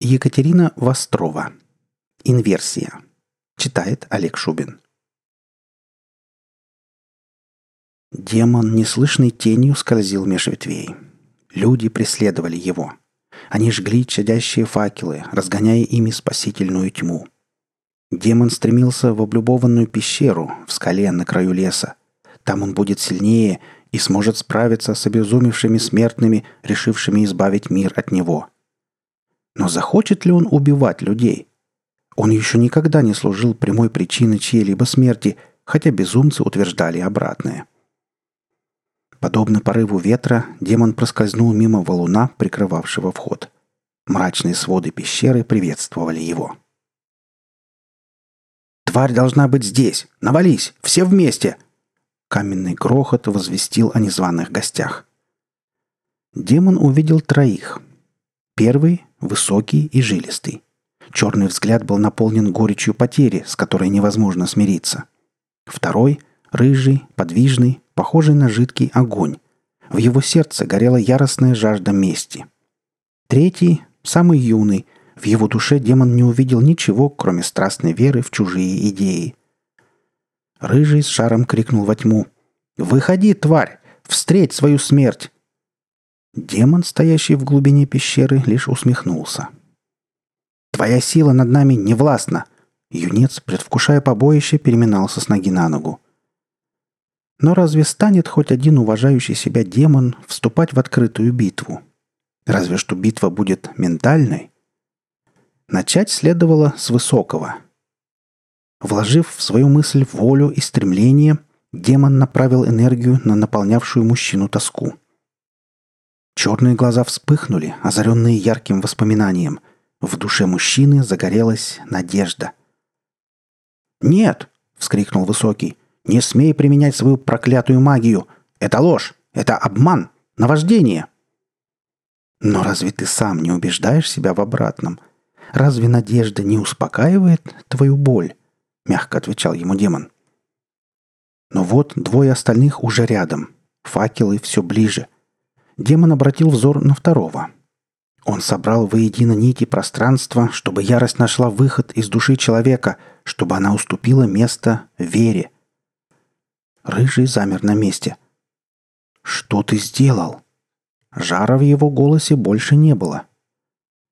Екатерина Вострова. Инверсия. Читает Олег Шубин. Демон неслышной тенью скользил меж ветвей. Люди преследовали его. Они жгли чадящие факелы, разгоняя ими спасительную тьму. Демон стремился в облюбованную пещеру в скале на краю леса. Там он будет сильнее и сможет справиться с обезумевшими смертными, решившими избавить мир от него – но захочет ли он убивать людей? Он еще никогда не служил прямой причиной чьей-либо смерти, хотя безумцы утверждали обратное. Подобно порыву ветра, демон проскользнул мимо валуна, прикрывавшего вход. Мрачные своды пещеры приветствовали его. «Тварь должна быть здесь! Навались! Все вместе!» Каменный грохот возвестил о незваных гостях. Демон увидел троих. Первый высокий и жилистый. Черный взгляд был наполнен горечью потери, с которой невозможно смириться. Второй — рыжий, подвижный, похожий на жидкий огонь. В его сердце горела яростная жажда мести. Третий — самый юный. В его душе демон не увидел ничего, кроме страстной веры в чужие идеи. Рыжий с шаром крикнул во тьму. «Выходи, тварь! Встреть свою смерть! Демон, стоящий в глубине пещеры, лишь усмехнулся. «Твоя сила над нами не властна!» Юнец, предвкушая побоище, переминался с ноги на ногу. Но разве станет хоть один уважающий себя демон вступать в открытую битву? Разве что битва будет ментальной? Начать следовало с высокого. Вложив в свою мысль волю и стремление, демон направил энергию на наполнявшую мужчину тоску – Черные глаза вспыхнули, озаренные ярким воспоминанием. В душе мужчины загорелась надежда. «Нет!» — вскрикнул Высокий. «Не смей применять свою проклятую магию! Это ложь! Это обман! Наваждение!» «Но разве ты сам не убеждаешь себя в обратном? Разве надежда не успокаивает твою боль?» — мягко отвечал ему демон. Но вот двое остальных уже рядом. Факелы все ближе — демон обратил взор на второго. Он собрал воедино нити пространства, чтобы ярость нашла выход из души человека, чтобы она уступила место вере. Рыжий замер на месте. «Что ты сделал?» Жара в его голосе больше не было.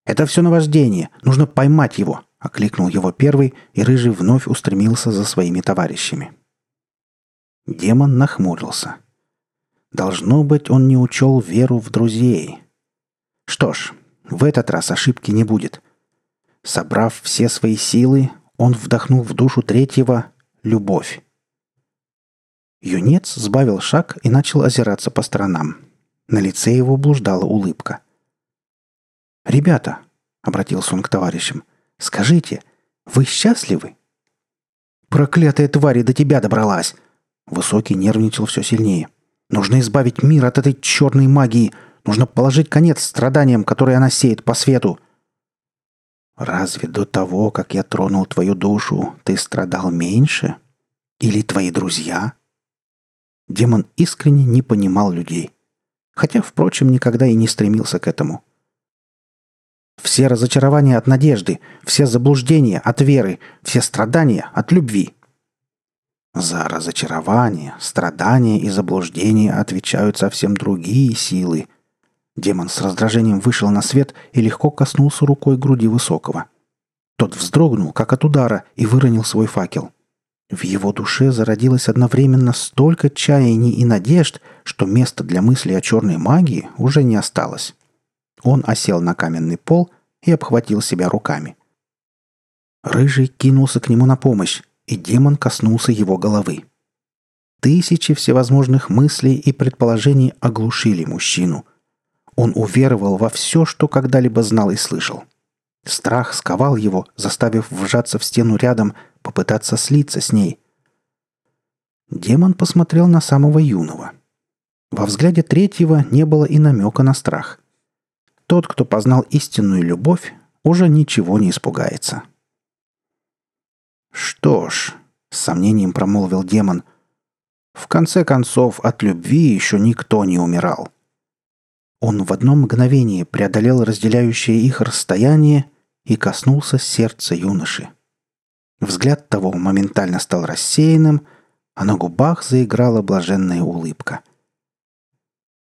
«Это все наваждение. Нужно поймать его», — окликнул его первый, и Рыжий вновь устремился за своими товарищами. Демон нахмурился — Должно быть, он не учел веру в друзей. Что ж, в этот раз ошибки не будет. Собрав все свои силы, он вдохнул в душу третьего любовь. Юнец сбавил шаг и начал озираться по сторонам. На лице его блуждала улыбка. «Ребята», — обратился он к товарищам, — «скажите, вы счастливы?» «Проклятая тварь до тебя добралась!» Высокий нервничал все сильнее. Нужно избавить мир от этой черной магии. Нужно положить конец страданиям, которые она сеет по свету. Разве до того, как я тронул твою душу, ты страдал меньше? Или твои друзья? Демон искренне не понимал людей. Хотя, впрочем, никогда и не стремился к этому. Все разочарования от надежды, все заблуждения от веры, все страдания от любви. За разочарование, страдания и заблуждения отвечают совсем другие силы. Демон с раздражением вышел на свет и легко коснулся рукой груди Высокого. Тот вздрогнул, как от удара, и выронил свой факел. В его душе зародилось одновременно столько чаяний и надежд, что места для мысли о черной магии уже не осталось. Он осел на каменный пол и обхватил себя руками. Рыжий кинулся к нему на помощь, и демон коснулся его головы. Тысячи всевозможных мыслей и предположений оглушили мужчину. Он уверовал во все, что когда-либо знал и слышал. Страх сковал его, заставив вжаться в стену рядом, попытаться слиться с ней. Демон посмотрел на самого юного. Во взгляде третьего не было и намека на страх. Тот, кто познал истинную любовь, уже ничего не испугается. — «Что ж», — с сомнением промолвил демон, — «в конце концов, от любви еще никто не умирал». Он в одно мгновение преодолел разделяющее их расстояние и коснулся сердца юноши. Взгляд того моментально стал рассеянным, а на губах заиграла блаженная улыбка.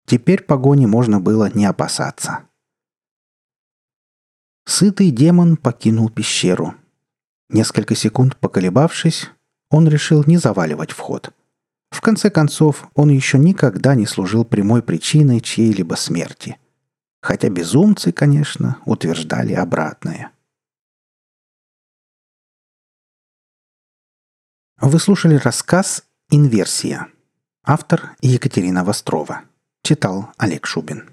Теперь погони можно было не опасаться. Сытый демон покинул пещеру. Несколько секунд поколебавшись, он решил не заваливать вход. В конце концов, он еще никогда не служил прямой причиной чьей-либо смерти. Хотя безумцы, конечно, утверждали обратное. Вы слушали рассказ «Инверсия». Автор Екатерина Вострова. Читал Олег Шубин.